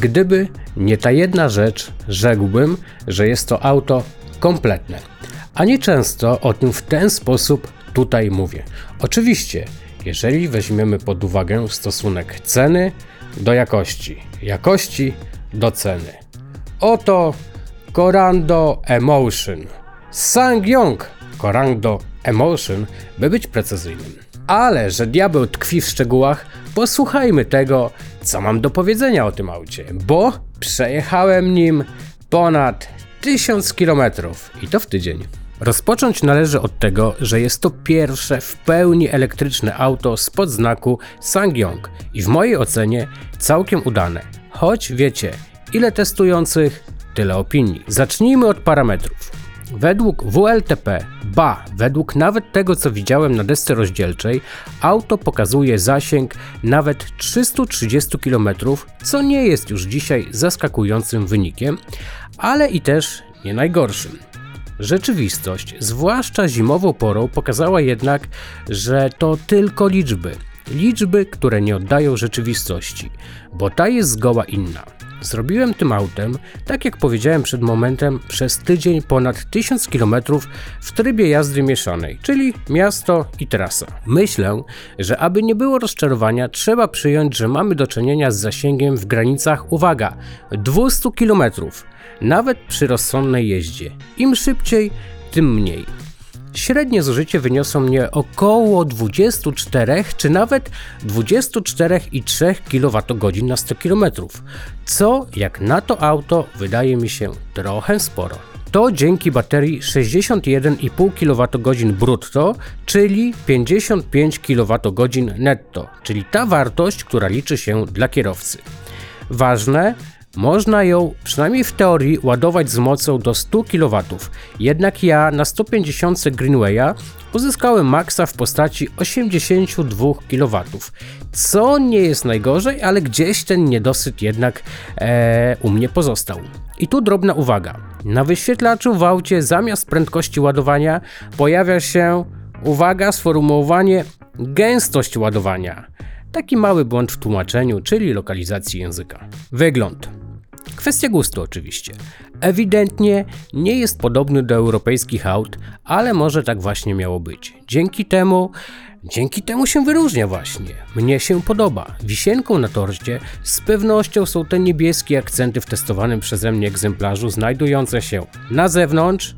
Gdyby nie ta jedna rzecz, rzekłbym, że jest to auto kompletne. A nie często o tym w ten sposób tutaj mówię. Oczywiście, jeżeli weźmiemy pod uwagę stosunek ceny do jakości, jakości do ceny. Oto Corando Emotion. Sangyong Corando Emotion, by być precyzyjnym. Ale że diabeł tkwi w szczegółach, posłuchajmy tego, co mam do powiedzenia o tym aucie, bo przejechałem nim ponad 1000 km i to w tydzień. Rozpocząć należy od tego, że jest to pierwsze w pełni elektryczne auto spod znaku Sangyong i w mojej ocenie całkiem udane. Choć wiecie, ile testujących, tyle opinii. Zacznijmy od parametrów. Według WLTP, ba, według nawet tego co widziałem na desce rozdzielczej, auto pokazuje zasięg nawet 330 km, co nie jest już dzisiaj zaskakującym wynikiem, ale i też nie najgorszym. Rzeczywistość, zwłaszcza zimową porą, pokazała jednak, że to tylko liczby. Liczby, które nie oddają rzeczywistości, bo ta jest zgoła inna. Zrobiłem tym autem, tak jak powiedziałem przed momentem, przez tydzień ponad 1000 km w trybie jazdy mieszanej, czyli miasto i trasa. Myślę, że aby nie było rozczarowania, trzeba przyjąć, że mamy do czynienia z zasięgiem w granicach, uwaga, 200 km, nawet przy rozsądnej jeździe. Im szybciej, tym mniej. Średnie zużycie wyniosło mnie około 24 czy nawet 24,3 kWh na 100 km, co jak na to auto wydaje mi się trochę sporo. To dzięki baterii 61,5 kWh brutto, czyli 55 kWh netto, czyli ta wartość, która liczy się dla kierowcy. Ważne, można ją, przynajmniej w teorii, ładować z mocą do 100 kW, jednak ja na 150 Greenwaya uzyskałem maksa w postaci 82 kW, co nie jest najgorzej, ale gdzieś ten niedosyt jednak ee, u mnie pozostał. I tu drobna uwaga. Na wyświetlaczu w aucie zamiast prędkości ładowania pojawia się, uwaga, sformułowanie gęstość ładowania. Taki mały błąd w tłumaczeniu, czyli lokalizacji języka. Wygląd. Kwestia gustu oczywiście. Ewidentnie nie jest podobny do europejskich aut, ale może tak właśnie miało być. Dzięki temu Dzięki temu się wyróżnia właśnie. Mnie się podoba. Wisienką na torcie z pewnością są te niebieskie akcenty w testowanym przeze mnie egzemplarzu znajdujące się na zewnątrz,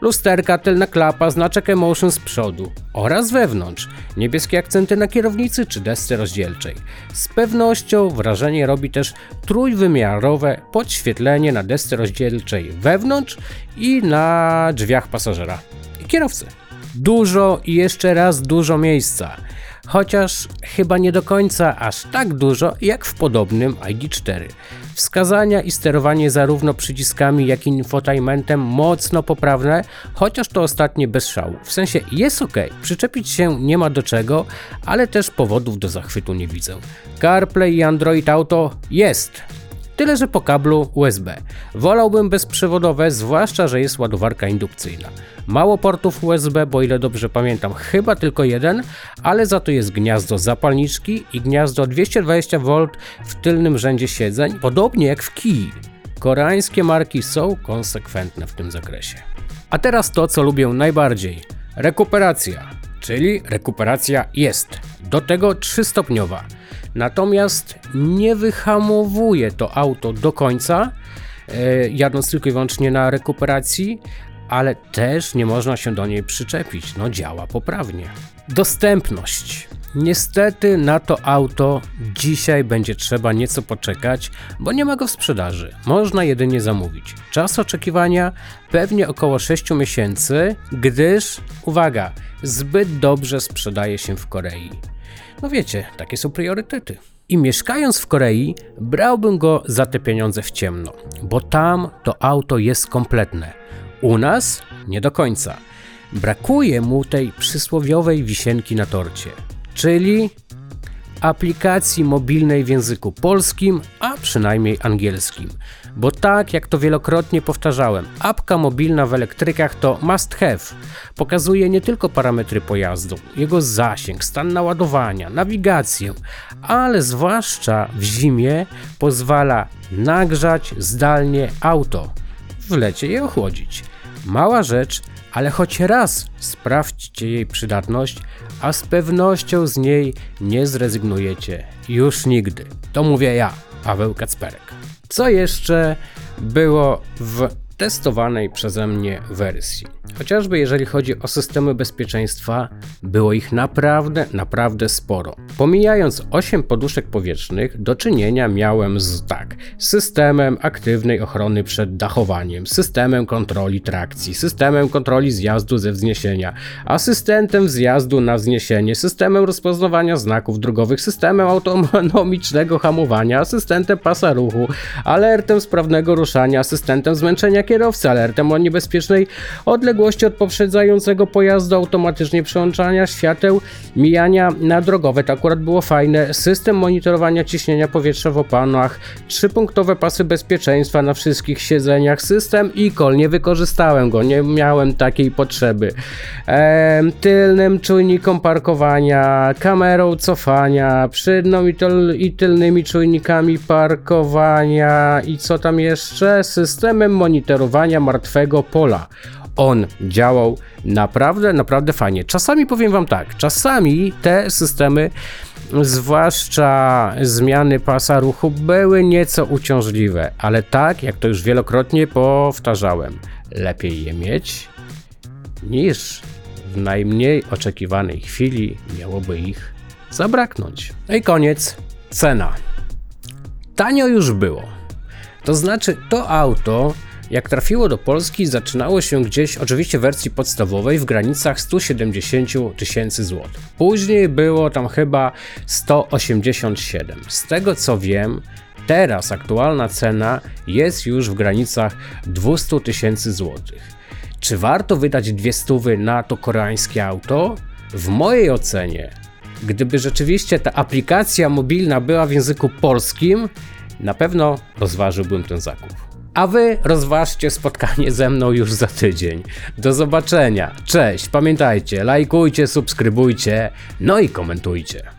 lusterka, tylna klapa, znaczek Emotion z przodu oraz wewnątrz, niebieskie akcenty na kierownicy czy desce rozdzielczej. Z pewnością wrażenie robi też trójwymiarowe podświetlenie na desce rozdzielczej wewnątrz i na drzwiach pasażera i kierowcy. Dużo i jeszcze raz dużo miejsca chociaż chyba nie do końca aż tak dużo jak w podobnym ID4. Wskazania i sterowanie zarówno przyciskami jak i infotainmentem mocno poprawne, chociaż to ostatnie bez szału. W sensie jest ok, przyczepić się nie ma do czego, ale też powodów do zachwytu nie widzę. CarPlay i Android Auto jest. Tyle, że po kablu USB. Wolałbym bezprzewodowe, zwłaszcza, że jest ładowarka indukcyjna. Mało portów USB, bo ile dobrze pamiętam, chyba tylko jeden, ale za to jest gniazdo zapalniczki i gniazdo 220V w tylnym rzędzie siedzeń, podobnie jak w Kii. Koreańskie marki są konsekwentne w tym zakresie. A teraz to, co lubię najbardziej. Rekuperacja, czyli rekuperacja jest. Do tego trzystopniowa. Natomiast nie wyhamowuje to auto do końca, e, jadąc tylko i wyłącznie na rekuperacji, ale też nie można się do niej przyczepić. No działa poprawnie. Dostępność. Niestety na to auto dzisiaj będzie trzeba nieco poczekać, bo nie ma go w sprzedaży. Można jedynie zamówić. Czas oczekiwania pewnie około 6 miesięcy, gdyż, uwaga, zbyt dobrze sprzedaje się w Korei. No wiecie, takie są priorytety. I mieszkając w Korei, brałbym go za te pieniądze w ciemno, bo tam to auto jest kompletne. U nas nie do końca. Brakuje mu tej przysłowiowej wisienki na torcie, czyli aplikacji mobilnej w języku polskim, a przynajmniej angielskim. Bo tak jak to wielokrotnie powtarzałem, apka mobilna w elektrykach to must have. Pokazuje nie tylko parametry pojazdu, jego zasięg, stan naładowania, nawigację, ale zwłaszcza w zimie pozwala nagrzać zdalnie auto, w lecie je ochłodzić. Mała rzecz, ale choć raz sprawdźcie jej przydatność, a z pewnością z niej nie zrezygnujecie już nigdy. To mówię ja, Paweł Kacperek. Co jeszcze było w testowanej przeze mnie wersji? Chociażby jeżeli chodzi o systemy bezpieczeństwa, było ich naprawdę, naprawdę sporo. Pomijając 8 poduszek powietrznych, do czynienia miałem z tak, systemem aktywnej ochrony przed dachowaniem, systemem kontroli trakcji, systemem kontroli zjazdu ze wzniesienia, asystentem wzjazdu na wzniesienie, systemem rozpoznawania znaków drogowych, systemem autonomicznego hamowania, asystentem pasa ruchu, alertem sprawnego ruszania, asystentem zmęczenia kierowcy, alertem o niebezpiecznej odległości od poprzedzającego pojazdu, automatycznie przełączania świateł, mijania na drogowe, to akurat było fajne, system monitorowania ciśnienia powietrza w opanach, trzypunktowe pasy bezpieczeństwa na wszystkich siedzeniach, system e-call, nie wykorzystałem go, nie miałem takiej potrzeby, tylnym czujnikom parkowania, kamerą cofania, przedną i, tyl, i tylnymi czujnikami parkowania. I co tam jeszcze, systemem monitorowania martwego pola on działał naprawdę, naprawdę fajnie. Czasami powiem Wam tak, czasami te systemy, zwłaszcza zmiany pasa ruchu, były nieco uciążliwe, ale tak, jak to już wielokrotnie powtarzałem, lepiej je mieć niż w najmniej oczekiwanej chwili miałoby ich zabraknąć. No i koniec, cena. Tanio już było. To znaczy, to auto jak trafiło do Polski, zaczynało się gdzieś, oczywiście w wersji podstawowej, w granicach 170 tysięcy złotych. Później było tam chyba 187. Z tego co wiem, teraz aktualna cena jest już w granicach 200 tysięcy złotych. Czy warto wydać dwie stówy na to koreańskie auto? W mojej ocenie, gdyby rzeczywiście ta aplikacja mobilna była w języku polskim, na pewno rozważyłbym ten zakup. A wy rozważcie spotkanie ze mną już za tydzień. Do zobaczenia. Cześć. Pamiętajcie, lajkujcie, subskrybujcie, no i komentujcie.